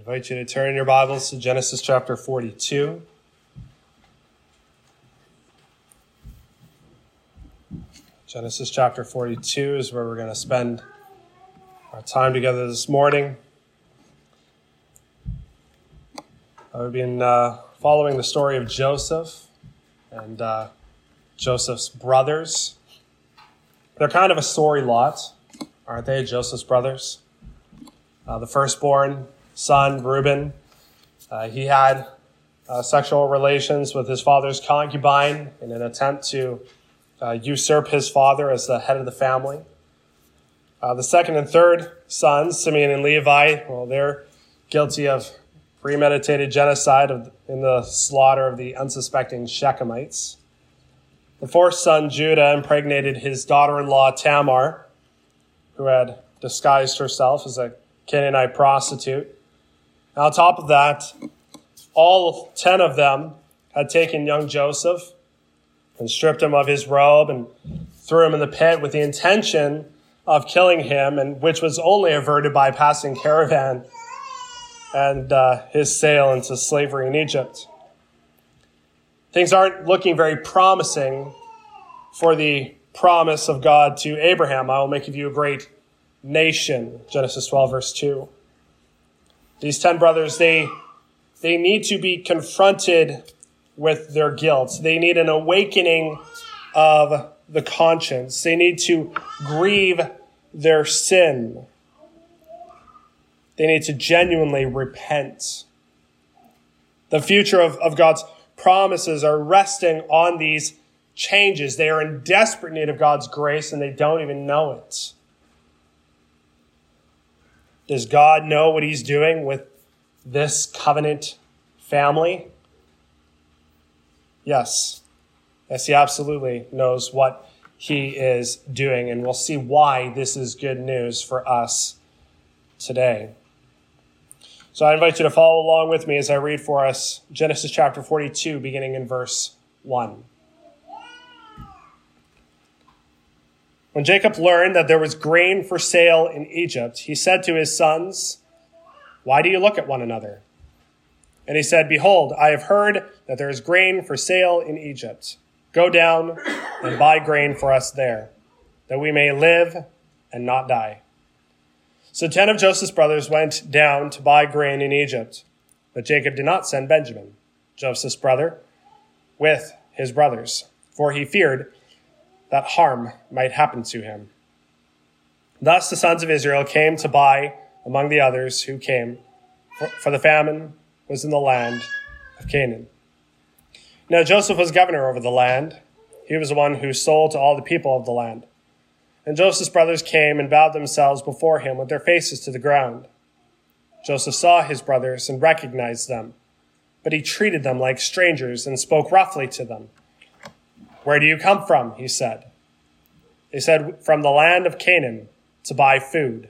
invite you to turn your Bibles to Genesis chapter 42. Genesis chapter 42 is where we're going to spend our time together this morning. I've been uh, following the story of Joseph and uh, Joseph's brothers. They're kind of a sorry lot, aren't they? Joseph's brothers. Uh, the firstborn son, Reuben, uh, he had uh, sexual relations with his father's concubine in an attempt to uh, usurp his father as the head of the family. Uh, the second and third sons, Simeon and Levi, well, they're guilty of premeditated genocide of, in the slaughter of the unsuspecting Shechemites. The fourth son, Judah, impregnated his daughter in law, Tamar, who had disguised herself as a Canaanite prostitute. And on top of that, all ten of them had taken young Joseph and stripped him of his robe and threw him in the pit with the intention of killing him, and which was only averted by a passing caravan and uh, his sale into slavery in Egypt. Things aren't looking very promising for the promise of God to Abraham. I will make of you a great nation. Genesis 12, verse 2. These 10 brothers, they, they need to be confronted with their guilt. They need an awakening of the conscience. They need to grieve their sin. They need to genuinely repent. The future of, of God's promises are resting on these changes. They are in desperate need of God's grace and they don't even know it. Does God know what He's doing with this covenant family? Yes. Yes, He absolutely knows what He is doing, and we'll see why this is good news for us today. So I invite you to follow along with me as I read for us Genesis chapter 42, beginning in verse 1. When Jacob learned that there was grain for sale in Egypt, he said to his sons, Why do you look at one another? And he said, Behold, I have heard that there is grain for sale in Egypt. Go down and buy grain for us there, that we may live and not die. So ten of Joseph's brothers went down to buy grain in Egypt. But Jacob did not send Benjamin, Joseph's brother, with his brothers, for he feared that harm might happen to him. Thus the sons of Israel came to buy among the others who came, for the famine was in the land of Canaan. Now Joseph was governor over the land. He was the one who sold to all the people of the land. And Joseph's brothers came and bowed themselves before him with their faces to the ground. Joseph saw his brothers and recognized them, but he treated them like strangers and spoke roughly to them. Where do you come from? He said. They said, From the land of Canaan to buy food.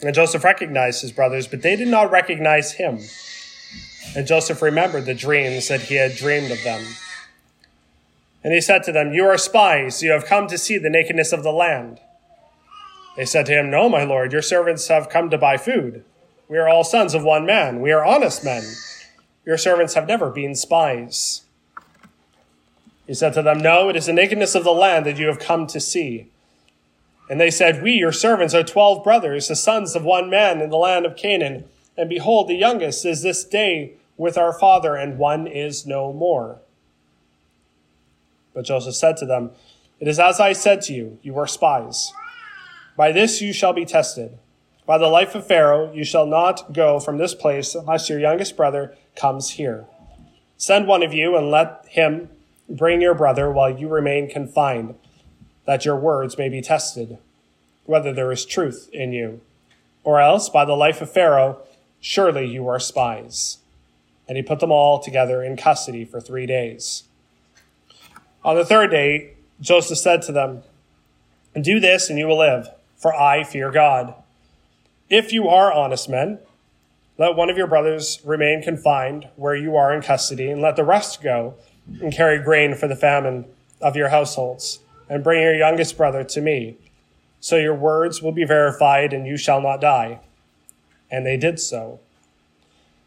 And Joseph recognized his brothers, but they did not recognize him. And Joseph remembered the dreams that he had dreamed of them. And he said to them, You are spies. You have come to see the nakedness of the land. They said to him, No, my lord, your servants have come to buy food. We are all sons of one man. We are honest men. Your servants have never been spies. He said to them, No, it is the nakedness of the land that you have come to see. And they said, We, your servants, are twelve brothers, the sons of one man in the land of Canaan. And behold, the youngest is this day with our father, and one is no more. But Joseph said to them, It is as I said to you, you are spies. By this you shall be tested. By the life of Pharaoh, you shall not go from this place unless your youngest brother comes here. Send one of you and let him Bring your brother while you remain confined, that your words may be tested, whether there is truth in you. Or else, by the life of Pharaoh, surely you are spies. And he put them all together in custody for three days. On the third day, Joseph said to them, Do this and you will live, for I fear God. If you are honest men, let one of your brothers remain confined where you are in custody, and let the rest go and carry grain for the famine of your households, and bring your youngest brother to me. So your words will be verified, and you shall not die. And they did so.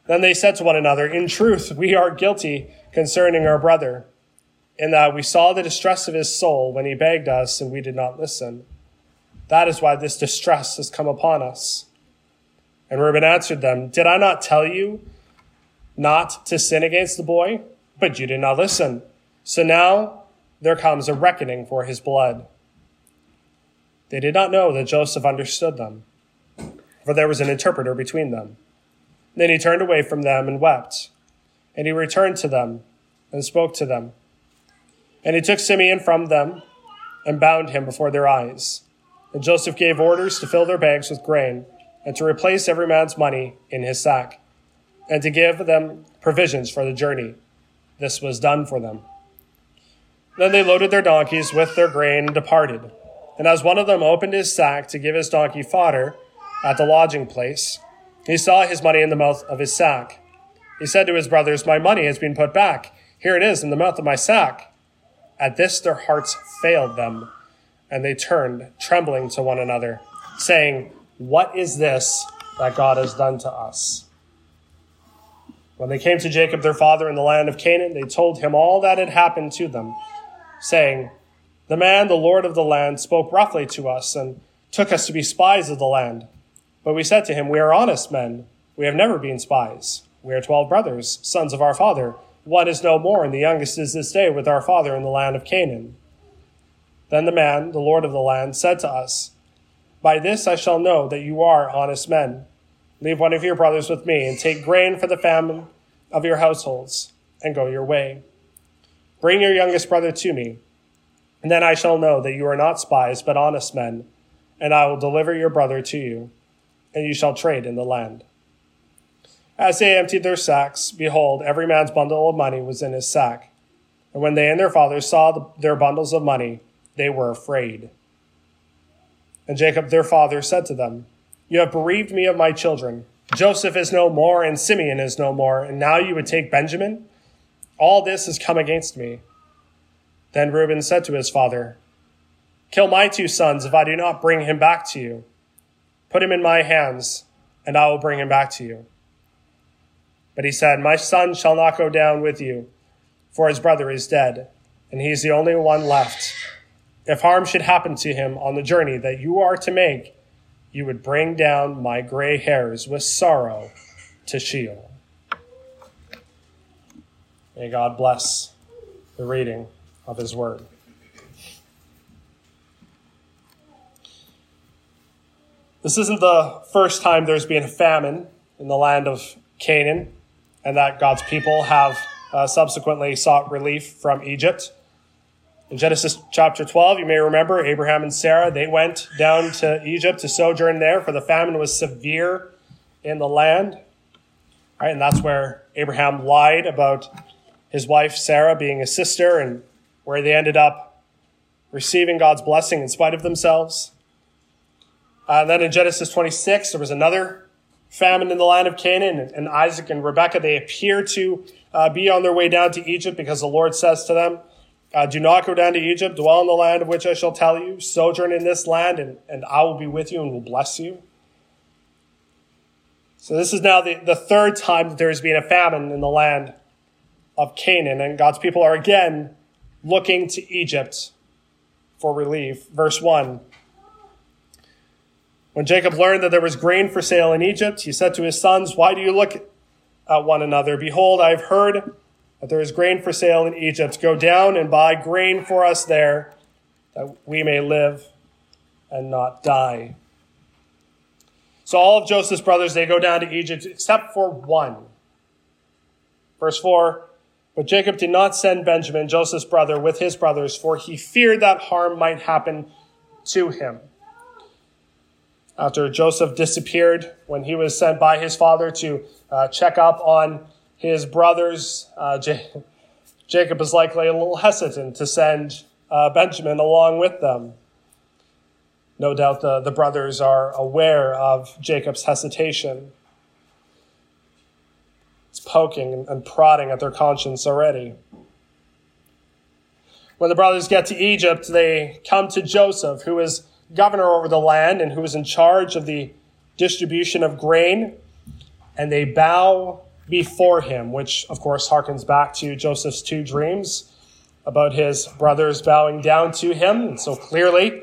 Then they said to one another, In truth, we are guilty concerning our brother, in that we saw the distress of his soul when he begged us, and we did not listen. That is why this distress has come upon us. And Reuben answered them, Did I not tell you not to sin against the boy? But you did not listen. So now there comes a reckoning for his blood. They did not know that Joseph understood them, for there was an interpreter between them. Then he turned away from them and wept. And he returned to them and spoke to them. And he took Simeon from them and bound him before their eyes. And Joseph gave orders to fill their bags with grain and to replace every man's money in his sack and to give them provisions for the journey. This was done for them. Then they loaded their donkeys with their grain and departed. And as one of them opened his sack to give his donkey fodder at the lodging place, he saw his money in the mouth of his sack. He said to his brothers, My money has been put back. Here it is in the mouth of my sack. At this their hearts failed them, and they turned, trembling to one another, saying, What is this that God has done to us? When they came to Jacob their father in the land of Canaan, they told him all that had happened to them, saying, The man, the Lord of the land, spoke roughly to us and took us to be spies of the land. But we said to him, We are honest men. We have never been spies. We are twelve brothers, sons of our father. One is no more, and the youngest is this day with our father in the land of Canaan. Then the man, the Lord of the land, said to us, By this I shall know that you are honest men. Leave one of your brothers with me, and take grain for the famine of your households, and go your way. Bring your youngest brother to me, and then I shall know that you are not spies, but honest men, and I will deliver your brother to you and you shall trade in the land. As they emptied their sacks, behold, every man's bundle of money was in his sack. And when they and their fathers saw the, their bundles of money, they were afraid. And Jacob their father said to them, You have bereaved me of my children. Joseph is no more, and Simeon is no more, and now you would take Benjamin? All this has come against me. Then Reuben said to his father, Kill my two sons if I do not bring him back to you. Put him in my hands, and I will bring him back to you. But he said, My son shall not go down with you, for his brother is dead, and he is the only one left. If harm should happen to him on the journey that you are to make, you would bring down my gray hairs with sorrow to Sheol. May God bless the reading of his word. This isn't the first time there's been a famine in the land of Canaan, and that God's people have uh, subsequently sought relief from Egypt. In Genesis chapter 12, you may remember Abraham and Sarah, they went down to Egypt to sojourn there, for the famine was severe in the land. Right, and that's where Abraham lied about his wife Sarah being a sister, and where they ended up receiving God's blessing in spite of themselves. Uh, then in Genesis 26, there was another famine in the land of Canaan, and Isaac and Rebekah, they appear to uh, be on their way down to Egypt because the Lord says to them, uh, Do not go down to Egypt, dwell in the land of which I shall tell you, sojourn in this land, and, and I will be with you and will bless you. So this is now the, the third time that there has been a famine in the land of Canaan, and God's people are again looking to Egypt for relief. Verse 1 when Jacob learned that there was grain for sale in Egypt, he said to his sons, Why do you look at one another? Behold, I have heard that there is grain for sale in Egypt. Go down and buy grain for us there, that we may live and not die. So all of Joseph's brothers, they go down to Egypt except for one. Verse 4 But Jacob did not send Benjamin, Joseph's brother, with his brothers, for he feared that harm might happen to him after Joseph disappeared when he was sent by his father to uh, check up on his brothers. Uh, J- Jacob is likely a little hesitant to send uh, Benjamin along with them. No doubt the, the brothers are aware of Jacob's hesitation. It's poking and prodding at their conscience already. When the brothers get to Egypt, they come to Joseph, who is governor over the land and who is in charge of the distribution of grain, and they bow before him, which of course harkens back to Joseph's two dreams about his brothers bowing down to him. And so clearly,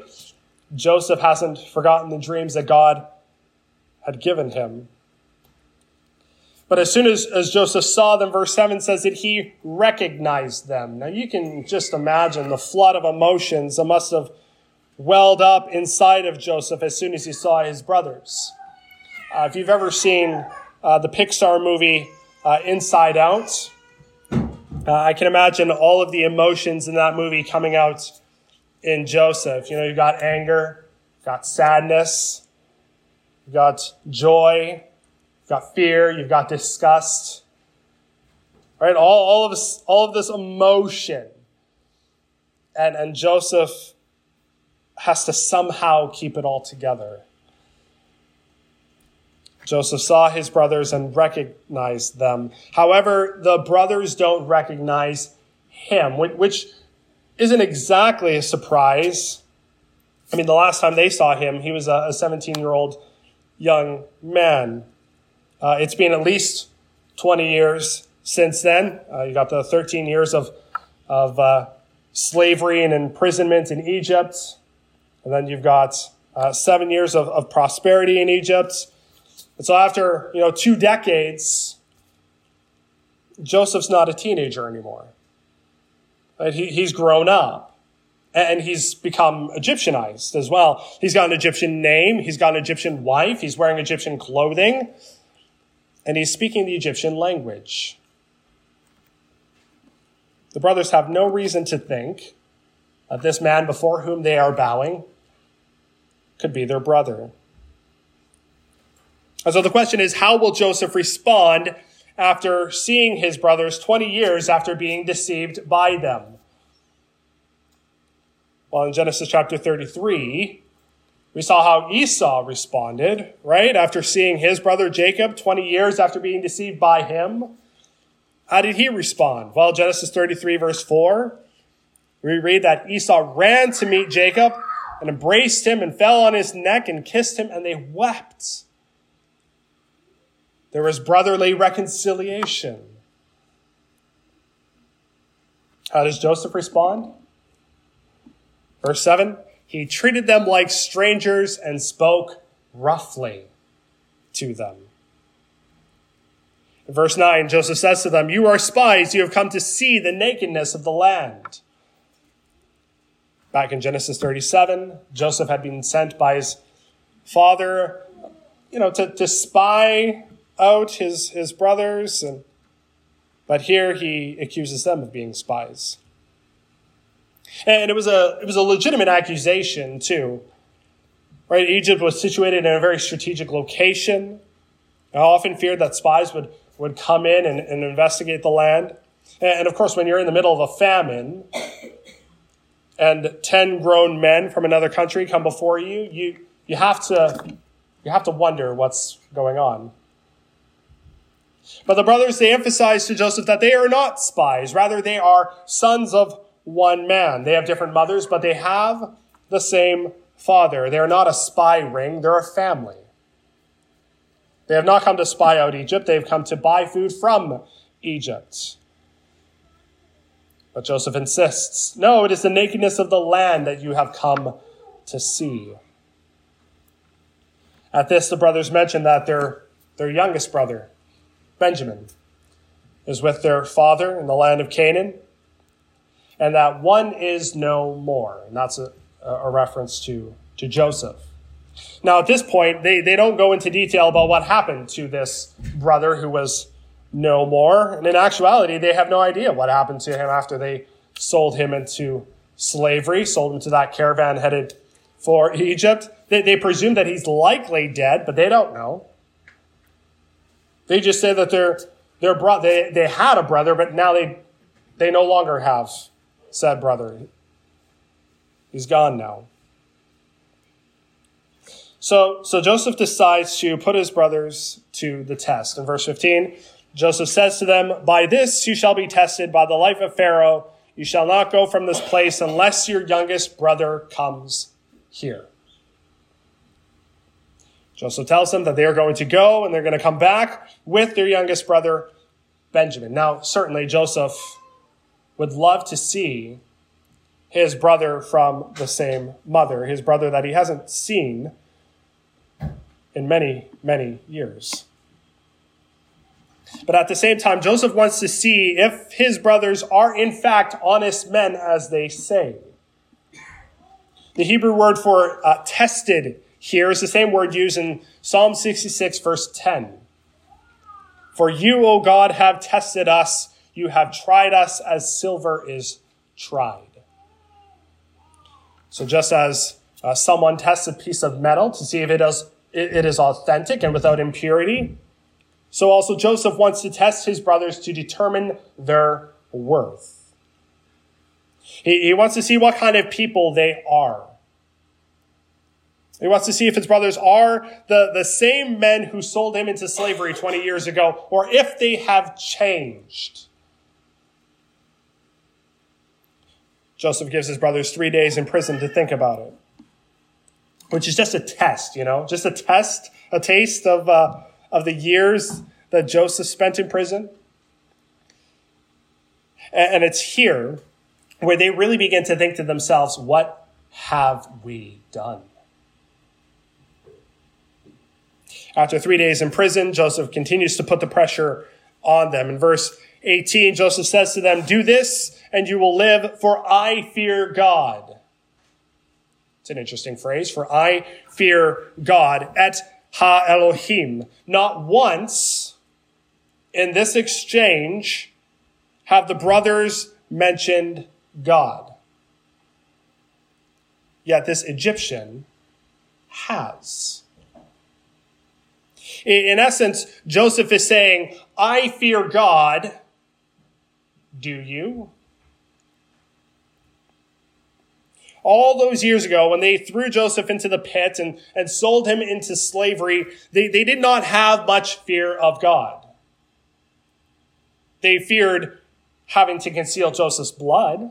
Joseph hasn't forgotten the dreams that God had given him. But as soon as, as Joseph saw them, verse 7 says that he recognized them. Now you can just imagine the flood of emotions that must have welled up inside of Joseph as soon as he saw his brothers. Uh, if you've ever seen uh, the Pixar movie uh, Inside Out, uh, I can imagine all of the emotions in that movie coming out in Joseph. You know, you got anger, you got sadness, you got joy, You've got fear, you've got disgust. Right? All, all of this, all of this emotion. And, and Joseph has to somehow keep it all together. Joseph saw his brothers and recognized them. However, the brothers don't recognize him, which isn't exactly a surprise. I mean, the last time they saw him, he was a 17 year old young man. Uh, it's been at least 20 years since then. Uh, you got the 13 years of, of uh, slavery and imprisonment in Egypt. And then you've got uh, seven years of, of prosperity in Egypt. And so after, you know, two decades, Joseph's not a teenager anymore. Right? He, he's grown up and he's become Egyptianized as well. He's got an Egyptian name. He's got an Egyptian wife. He's wearing Egyptian clothing and he's speaking the Egyptian language. The brothers have no reason to think that this man before whom they are bowing could be their brother. And so the question is how will Joseph respond after seeing his brothers 20 years after being deceived by them? Well, in Genesis chapter 33, we saw how Esau responded, right? After seeing his brother Jacob 20 years after being deceived by him. How did he respond? Well, Genesis 33, verse 4, we read that Esau ran to meet Jacob and embraced him and fell on his neck and kissed him, and they wept. There was brotherly reconciliation. How does Joseph respond? Verse 7 he treated them like strangers and spoke roughly to them. In verse 9, Joseph says to them, You are spies, you have come to see the nakedness of the land. Back in Genesis 37, Joseph had been sent by his father, you know, to, to spy out his, his brothers, and but here he accuses them of being spies. And it was a, it was a legitimate accusation, too. Right? Egypt was situated in a very strategic location. I often feared that spies would, would come in and, and investigate the land. And of course, when you're in the middle of a famine and 10 grown men from another country come before you, you, you, have, to, you have to wonder what's going on. But the brothers, they emphasize to Joseph that they are not spies. Rather, they are sons of one man. They have different mothers, but they have the same father. They are not a spy ring, they're a family. They have not come to spy out Egypt, they've come to buy food from Egypt. But Joseph insists no, it is the nakedness of the land that you have come to see. At this, the brothers mention that their, their youngest brother, Benjamin, is with their father in the land of Canaan and that one is no more. And that's a, a reference to, to Joseph. Now, at this point, they, they don't go into detail about what happened to this brother who was no more. And in actuality, they have no idea what happened to him after they sold him into slavery, sold him to that caravan headed for Egypt. They, they presume that he's likely dead, but they don't know. They just say that they're, they're bro- they, they had a brother, but now they, they no longer have said brother. He's gone now. So, so Joseph decides to put his brothers to the test. In verse 15, Joseph says to them, By this you shall be tested by the life of Pharaoh. You shall not go from this place unless your youngest brother comes here. Joseph tells them that they are going to go and they're going to come back with their youngest brother Benjamin. Now, certainly Joseph would love to see his brother from the same mother, his brother that he hasn't seen in many, many years. But at the same time, Joseph wants to see if his brothers are in fact honest men as they say. The Hebrew word for uh, tested here is the same word used in Psalm 66, verse 10. For you, O God, have tested us. You have tried us as silver is tried. So just as uh, someone tests a piece of metal to see if it is, it is authentic and without impurity, so also Joseph wants to test his brothers to determine their worth. He, he wants to see what kind of people they are. He wants to see if his brothers are the, the same men who sold him into slavery 20 years ago, or if they have changed. Joseph gives his brothers three days in prison to think about it, which is just a test, you know, just a test, a taste of, uh, of the years that Joseph spent in prison. And it's here where they really begin to think to themselves, what have we done? After three days in prison, Joseph continues to put the pressure on them. In verse 18, Joseph says to them, Do this and you will live, for I fear God. It's an interesting phrase, for I fear God. Et ha Elohim. Not once in this exchange have the brothers mentioned God. Yet this Egyptian has. In essence, Joseph is saying, I fear God. Do you? all those years ago when they threw Joseph into the pit and, and sold him into slavery, they, they did not have much fear of God. They feared having to conceal Joseph's blood,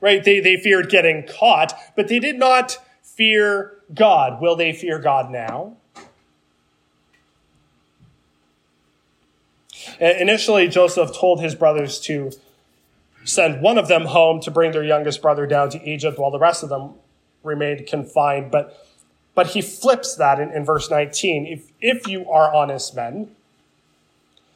right? They, they feared getting caught, but they did not fear God. Will they fear God now? Uh, initially, Joseph told his brothers to send one of them home to bring their youngest brother down to Egypt while the rest of them remained confined. But, but he flips that in, in verse 19. If, if you are honest men,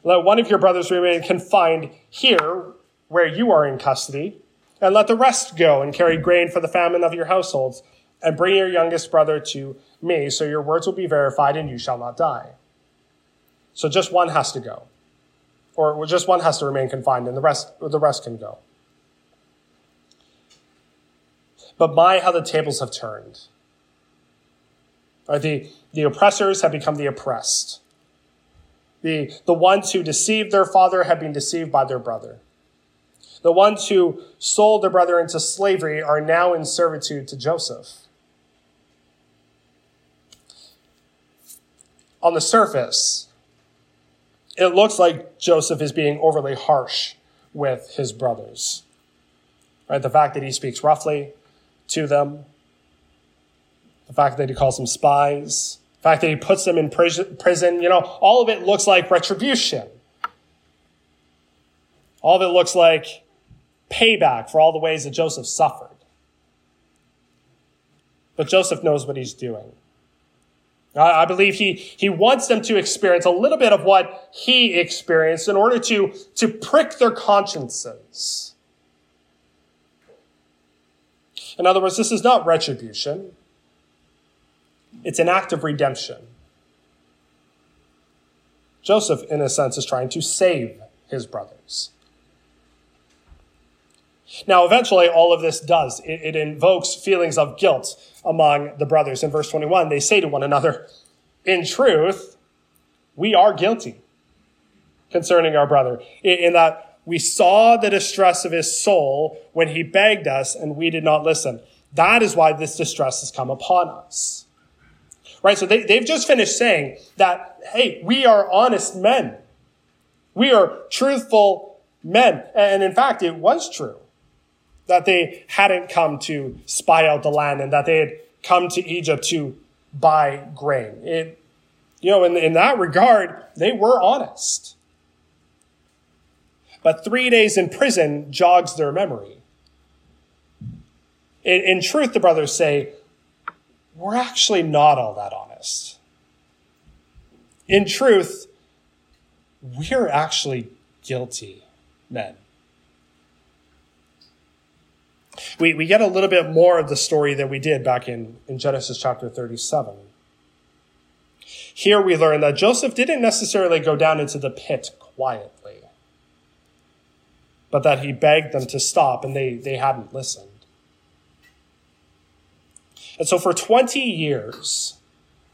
let one of your brothers remain confined here where you are in custody, and let the rest go and carry grain for the famine of your households, and bring your youngest brother to me, so your words will be verified and you shall not die. So just one has to go or just one has to remain confined and the rest, the rest can go. But my, how the tables have turned. Right? The, the oppressors have become the oppressed. The, the ones who deceived their father have been deceived by their brother. The ones who sold their brother into slavery are now in servitude to Joseph. On the surface, it looks like Joseph is being overly harsh with his brothers. Right? The fact that he speaks roughly to them, the fact that he calls them spies, the fact that he puts them in prison, you know, all of it looks like retribution. All of it looks like payback for all the ways that Joseph suffered. But Joseph knows what he's doing. I believe he, he wants them to experience a little bit of what he experienced in order to, to prick their consciences. In other words, this is not retribution. It's an act of redemption. Joseph, in a sense, is trying to save his brothers. Now, eventually, all of this does. It, it, invokes feelings of guilt among the brothers. In verse 21, they say to one another, In truth, we are guilty concerning our brother, in, in that we saw the distress of his soul when he begged us and we did not listen. That is why this distress has come upon us. Right? So they, they've just finished saying that, hey, we are honest men. We are truthful men. And in fact, it was true that they hadn't come to spy out the land and that they had come to Egypt to buy grain. It, you know, in, in that regard, they were honest. but three days in prison jogs their memory. In, in truth, the brothers say, we're actually not all that honest. In truth, we're actually guilty men. We, we get a little bit more of the story that we did back in, in Genesis chapter 37. Here we learn that Joseph didn't necessarily go down into the pit quietly, but that he begged them to stop and they, they hadn't listened. And so for 20 years,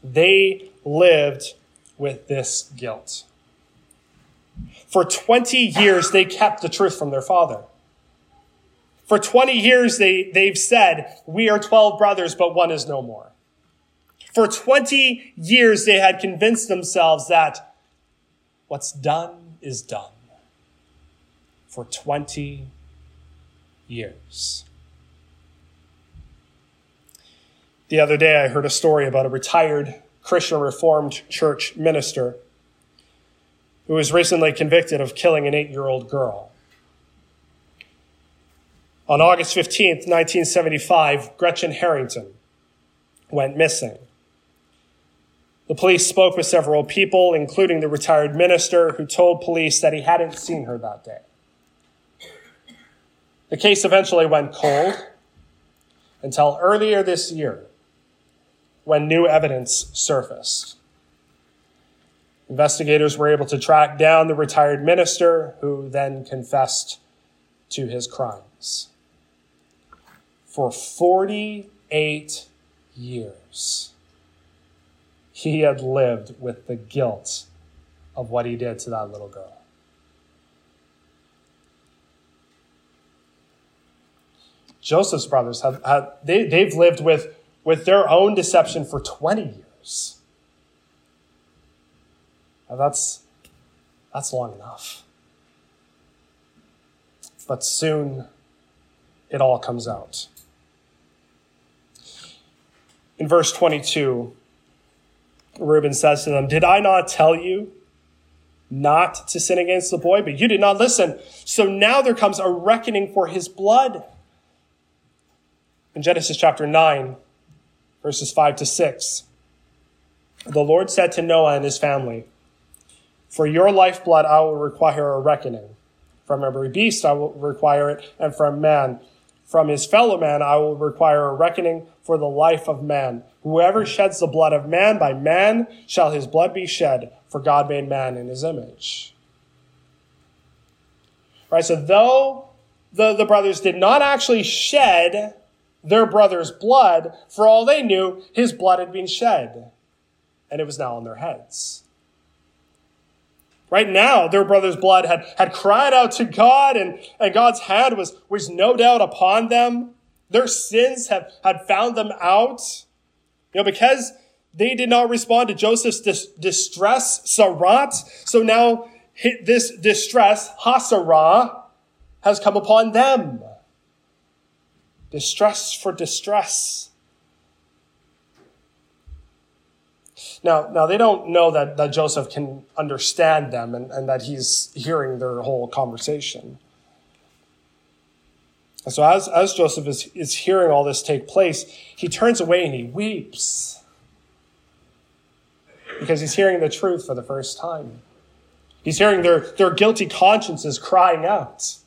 they lived with this guilt. For 20 years, they kept the truth from their father. For 20 years, they, they've said, we are 12 brothers, but one is no more. For 20 years, they had convinced themselves that what's done is done. For 20 years. The other day, I heard a story about a retired Christian Reformed church minister who was recently convicted of killing an eight year old girl. On August 15th, 1975, Gretchen Harrington went missing. The police spoke with several people, including the retired minister, who told police that he hadn't seen her that day. The case eventually went cold until earlier this year when new evidence surfaced. Investigators were able to track down the retired minister who then confessed to his crimes for 48 years. He had lived with the guilt of what he did to that little girl. Joseph's brothers have, have they, they've lived with, with their own deception for 20 years. Now that's, that's long enough. But soon it all comes out. In verse 22, Reuben says to them, Did I not tell you not to sin against the boy? But you did not listen. So now there comes a reckoning for his blood. In Genesis chapter 9, verses 5 to 6, the Lord said to Noah and his family, For your lifeblood I will require a reckoning. From every beast I will require it, and from man from his fellow man, I will require a reckoning for the life of man. Whoever sheds the blood of man, by man shall his blood be shed, for God made man in his image. Right, so though the, the brothers did not actually shed their brother's blood, for all they knew, his blood had been shed, and it was now on their heads. Right now, their brother's blood had, had cried out to God, and, and God's hand was, was no doubt upon them. Their sins have, had found them out. You know, because they did not respond to Joseph's dis- distress, sarat. So now this distress, hasara, has come upon them. Distress for distress. Now, now they don't know that, that Joseph can understand them and, and that he's hearing their whole conversation. And so as, as Joseph is, is hearing all this take place, he turns away and he weeps because he's hearing the truth for the first time. He's hearing their, their guilty consciences crying out.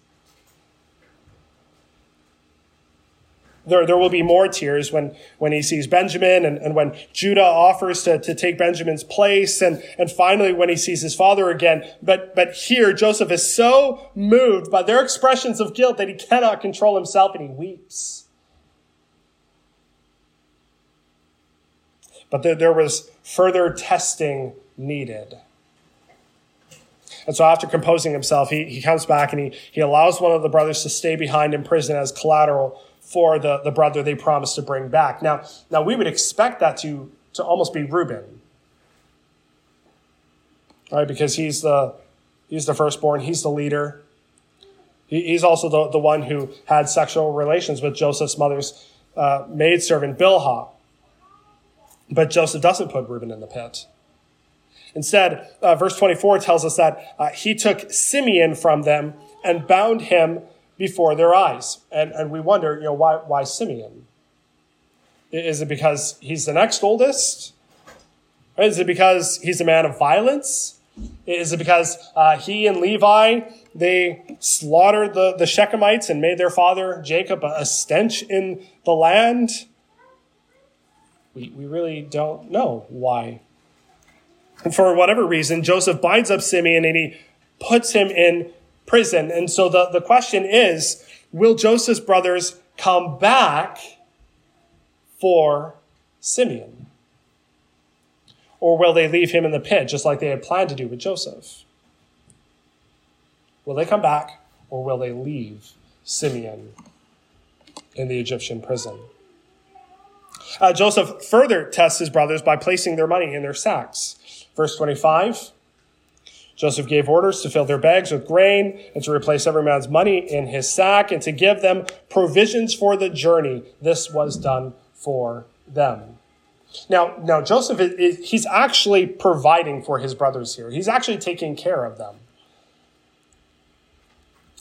There, there will be more tears when, when he sees Benjamin and, and when Judah offers to, to take Benjamin's place and, and finally when he sees his father again. But, but here Joseph is so moved by their expressions of guilt that he cannot control himself and he weeps. But there, there was further testing needed. And so after composing himself, he, he comes back and he, he allows one of the brothers to stay behind in prison as collateral for the, the brother they promised to bring back. Now, now we would expect that to, to almost be Reuben. Right? Because he's the, he's the firstborn, he's the leader. He, he's also the, the one who had sexual relations with Joseph's mother's uh, maidservant, Bilhah. But Joseph doesn't put Reuben in the pit. Instead, uh, verse 24 tells us that uh, he took Simeon from them and bound him before their eyes. And, and we wonder, you know, why, why Simeon? Is it because he's the next oldest? Is it because he's a man of violence? Is it because uh, he and Levi, they slaughtered the, the Shechemites and made their father Jacob a stench in the land? We, we really don't know why. And for whatever reason, Joseph binds up Simeon and he puts him in prison. And so the, the question is, will Joseph's brothers come back for Simeon? Or will they leave him in the pit, just like they had planned to do with Joseph? Will they come back, or will they leave Simeon in the Egyptian prison? Uh, Joseph further tests his brothers by placing their money in their sacks. Verse 25 Joseph gave orders to fill their bags with grain and to replace every man's money in his sack and to give them provisions for the journey. This was done for them. Now, now Joseph is, he's actually providing for his brothers here. He's actually taking care of them.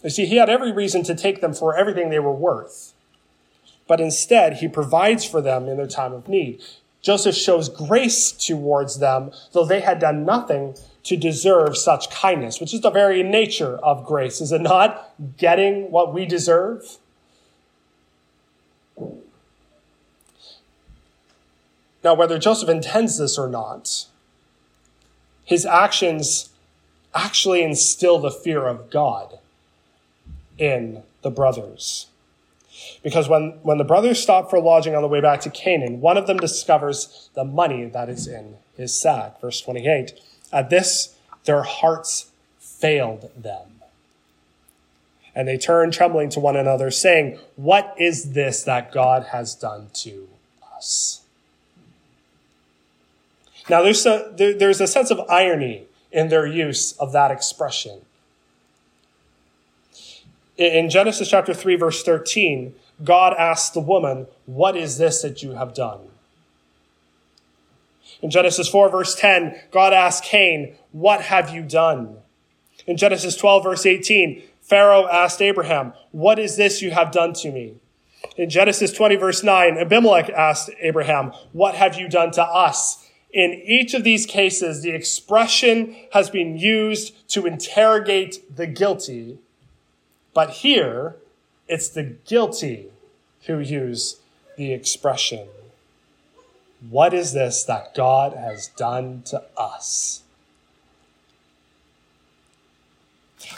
You see, he had every reason to take them for everything they were worth. But instead, he provides for them in their time of need. Joseph shows grace towards them, though they had done nothing to deserve such kindness, which is the very nature of grace. Is it not getting what we deserve? Now, whether Joseph intends this or not, his actions actually instill the fear of God in the brothers. Because when, when the brothers stop for lodging on the way back to Canaan, one of them discovers the money that is in his sack. Verse 28. At this, their hearts failed them. And they turned trembling to one another, saying, What is this that God has done to us? Now, there's a, there, there's a sense of irony in their use of that expression. In Genesis chapter 3, verse 13, God asks the woman, What is this that you have done? In Genesis 4, verse 10, God asked Cain, What have you done? In Genesis 12, verse 18, Pharaoh asked Abraham, What is this you have done to me? In Genesis 20, verse 9, Abimelech asked Abraham, What have you done to us? In each of these cases, the expression has been used to interrogate the guilty. But here, it's the guilty who use the expression. What is this that God has done to us?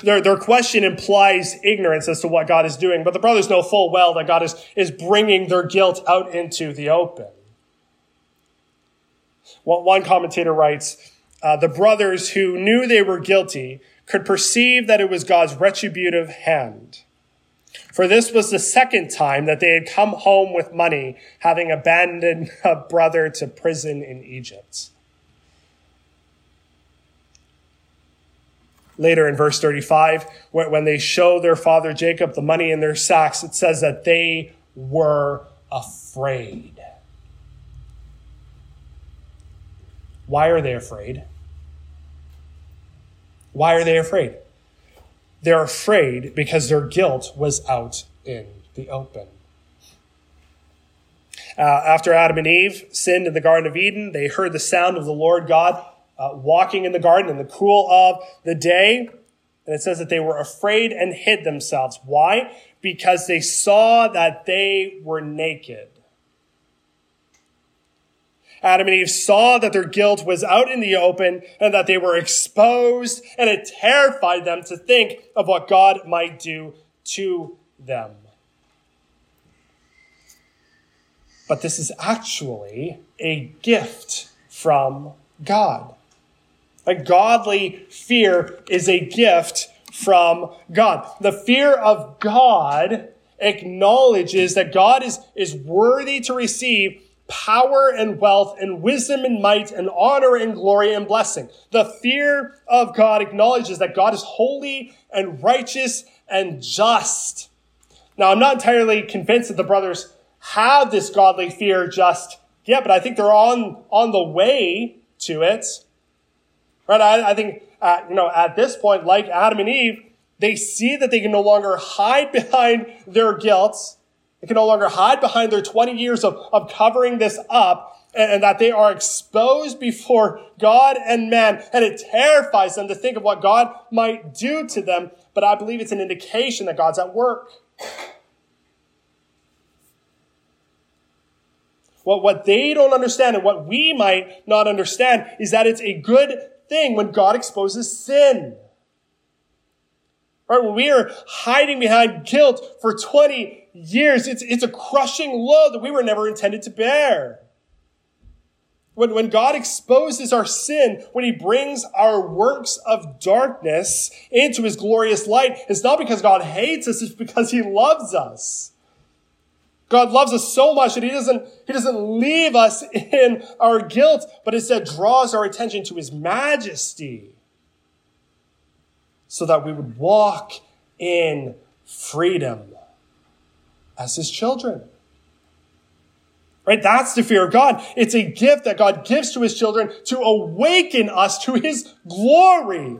Their, their question implies ignorance as to what God is doing, but the brothers know full well that God is, is bringing their guilt out into the open. One commentator writes, uh, the brothers who knew they were guilty could perceive that it was God's retributive hand. For this was the second time that they had come home with money, having abandoned a brother to prison in Egypt. Later in verse 35, when they show their father Jacob the money in their sacks, it says that they were afraid. Why are they afraid? Why are they afraid? They're afraid because their guilt was out in the open. Uh, after Adam and Eve sinned in the Garden of Eden, they heard the sound of the Lord God uh, walking in the garden in the cool of the day. And it says that they were afraid and hid themselves. Why? Because they saw that they were naked. Adam and Eve saw that their guilt was out in the open and that they were exposed, and it terrified them to think of what God might do to them. But this is actually a gift from God. A godly fear is a gift from God. The fear of God acknowledges that God is, is worthy to receive power and wealth and wisdom and might and honor and glory and blessing. The fear of God acknowledges that God is holy and righteous and just. Now, I'm not entirely convinced that the brothers have this godly fear just yet, but I think they're on, on the way to it. Right? I, I think, uh, you know, at this point, like Adam and Eve, they see that they can no longer hide behind their guilt. They can no longer hide behind their 20 years of, of covering this up and, and that they are exposed before God and man. And it terrifies them to think of what God might do to them. But I believe it's an indication that God's at work. What, what they don't understand and what we might not understand is that it's a good thing when God exposes sin. Right? When we are hiding behind guilt for 20 years, it's, it's a crushing load that we were never intended to bear. When, when God exposes our sin, when He brings our works of darkness into His glorious light, it's not because God hates us, it's because He loves us. God loves us so much that He doesn't, He doesn't leave us in our guilt, but instead draws our attention to His majesty so that we would walk in freedom as His children. Right? That's the fear of God. It's a gift that God gives to his children to awaken us to his glory.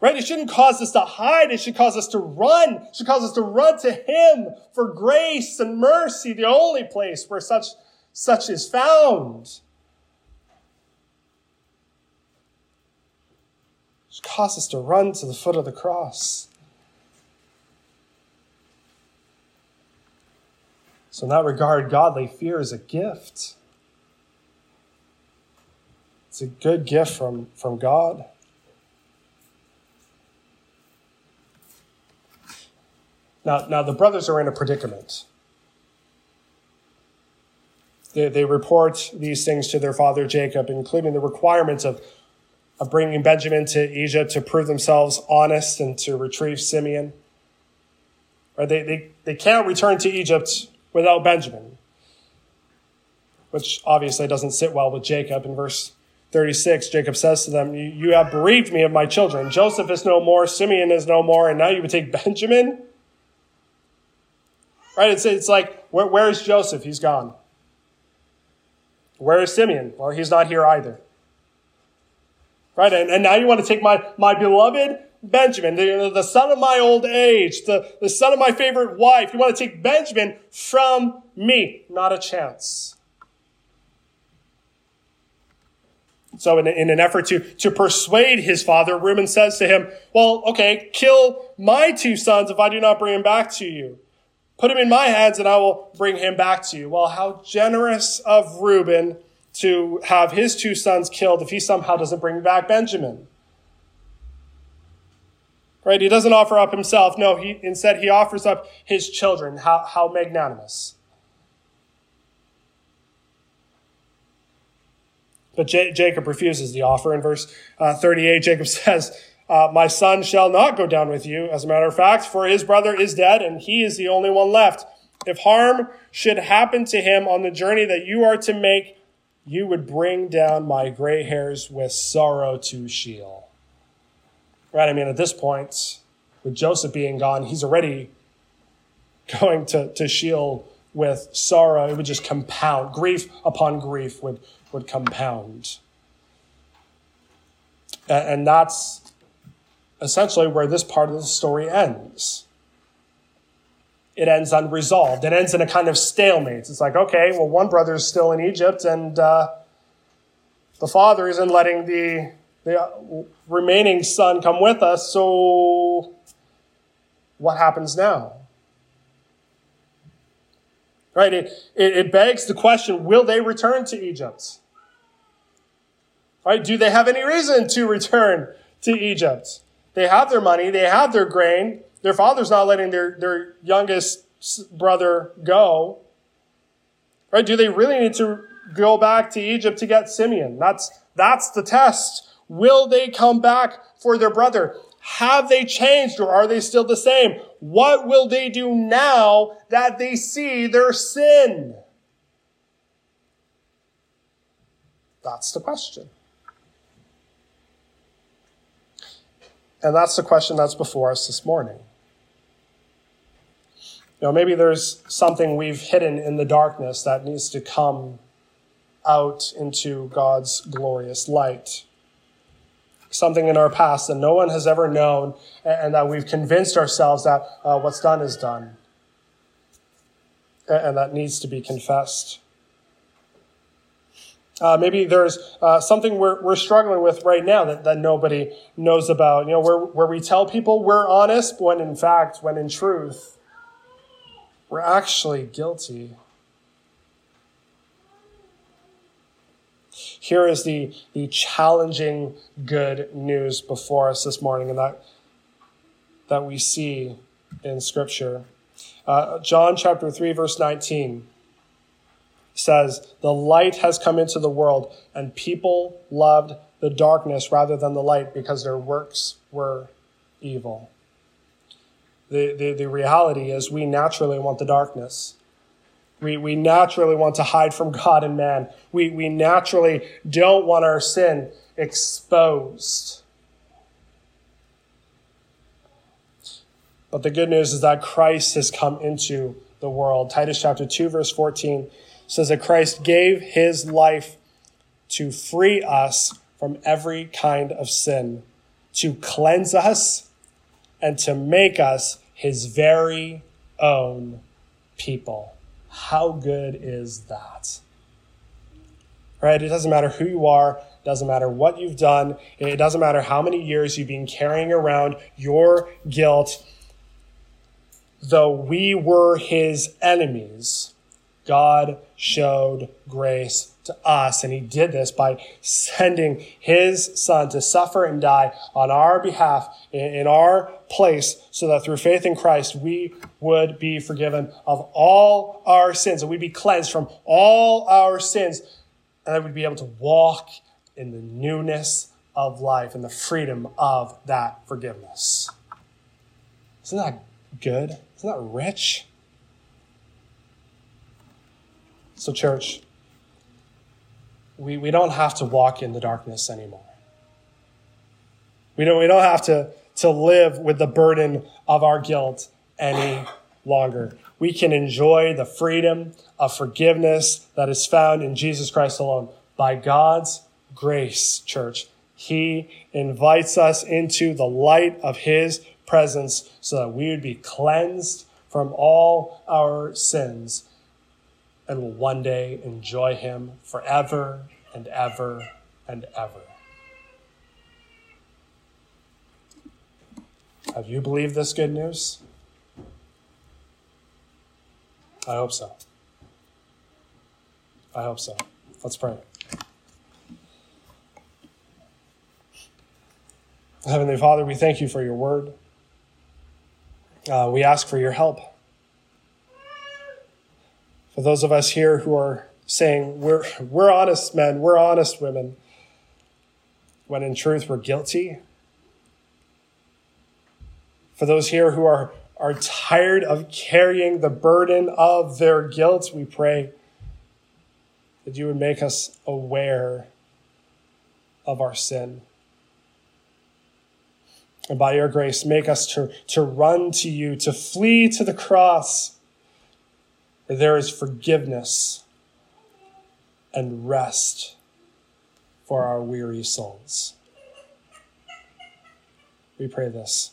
Right? It shouldn't cause us to hide. It should cause us to run. It should cause us to run to him for grace and mercy, the only place where such, such is found. It should cause us to run to the foot of the cross. So, in that regard, godly fear is a gift. It's a good gift from, from God. Now, now, the brothers are in a predicament. They, they report these things to their father Jacob, including the requirements of, of bringing Benjamin to Egypt to prove themselves honest and to retrieve Simeon. Right? They, they, they can't return to Egypt without Benjamin, which obviously doesn't sit well with Jacob. In verse 36, Jacob says to them, You have bereaved me of my children. Joseph is no more, Simeon is no more, and now you would take Benjamin? Right? It's, it's like, where, where's Joseph? He's gone. Where is Simeon? Well, he's not here either. Right? And, and now you want to take my, my beloved Benjamin, the, the son of my old age, the, the son of my favorite wife. You want to take Benjamin from me. Not a chance. So in, in an effort to, to persuade his father, Reuben says to him, well, okay, kill my two sons if I do not bring him back to you. Put him in my hands and I will bring him back to you. Well, how generous of Reuben to have his two sons killed if he somehow doesn't bring back Benjamin. Right? He doesn't offer up himself. No, he, instead he offers up his children. How, how magnanimous. But J- Jacob refuses the offer. In verse uh, 38, Jacob says, uh, My son shall not go down with you, as a matter of fact, for his brother is dead, and he is the only one left. If harm should happen to him on the journey that you are to make, you would bring down my gray hairs with sorrow to Sheol. Right? I mean, at this point, with Joseph being gone, he's already going to, to Sheol with sorrow. It would just compound. Grief upon grief would, would compound. And, and that's essentially where this part of the story ends. It ends unresolved. It ends in a kind of stalemate. It's like, okay, well, one brother is still in Egypt, and uh, the father isn't letting the the uh, remaining son come with us. So what happens now? Right? It, it, it begs the question will they return to Egypt? Right? Do they have any reason to return to Egypt? They have their money, they have their grain. Their father's not letting their, their youngest brother go. Right? Do they really need to go back to Egypt to get Simeon? That's, that's the test Will they come back for their brother? Have they changed or are they still the same? What will they do now that they see their sin? That's the question. And that's the question that's before us this morning. You know, maybe there's something we've hidden in the darkness that needs to come out into God's glorious light. Something in our past that no one has ever known, and that we've convinced ourselves that uh, what's done is done, and that needs to be confessed. Uh, maybe there's uh, something we're, we're struggling with right now that, that nobody knows about. You know, where, where we tell people we're honest, when in fact, when in truth, we're actually guilty. Here is the, the challenging good news before us this morning, and that, that we see in Scripture. Uh, John chapter 3, verse 19 says, The light has come into the world, and people loved the darkness rather than the light because their works were evil. The, the, the reality is, we naturally want the darkness. We, we naturally want to hide from God and man. We, we naturally don't want our sin exposed. But the good news is that Christ has come into the world. Titus chapter 2, verse 14 says that Christ gave his life to free us from every kind of sin, to cleanse us, and to make us his very own people. How good is that? Right? It doesn't matter who you are, it doesn't matter what you've done, it doesn't matter how many years you've been carrying around your guilt. Though we were his enemies, God showed grace to us, and he did this by sending his son to suffer and die on our behalf in our place so that through faith in Christ we would be forgiven of all our sins and we'd be cleansed from all our sins and that we'd be able to walk in the newness of life and the freedom of that forgiveness. Isn't that good? Isn't that rich? So, church, we, we don't have to walk in the darkness anymore. We don't, we don't have to, to live with the burden of our guilt any longer. We can enjoy the freedom of forgiveness that is found in Jesus Christ alone by God's grace, church. He invites us into the light of His presence so that we would be cleansed from all our sins and will one day enjoy him forever and ever and ever. Have you believed this good news? I hope so. I hope so. Let's pray. Heavenly Father, we thank you for your word. Uh, we ask for your help. For those of us here who are saying, we're, we're honest men, we're honest women, when in truth we're guilty. For those here who are, are tired of carrying the burden of their guilt, we pray that you would make us aware of our sin. And by your grace, make us to, to run to you, to flee to the cross where there is forgiveness and rest for our weary souls. We pray this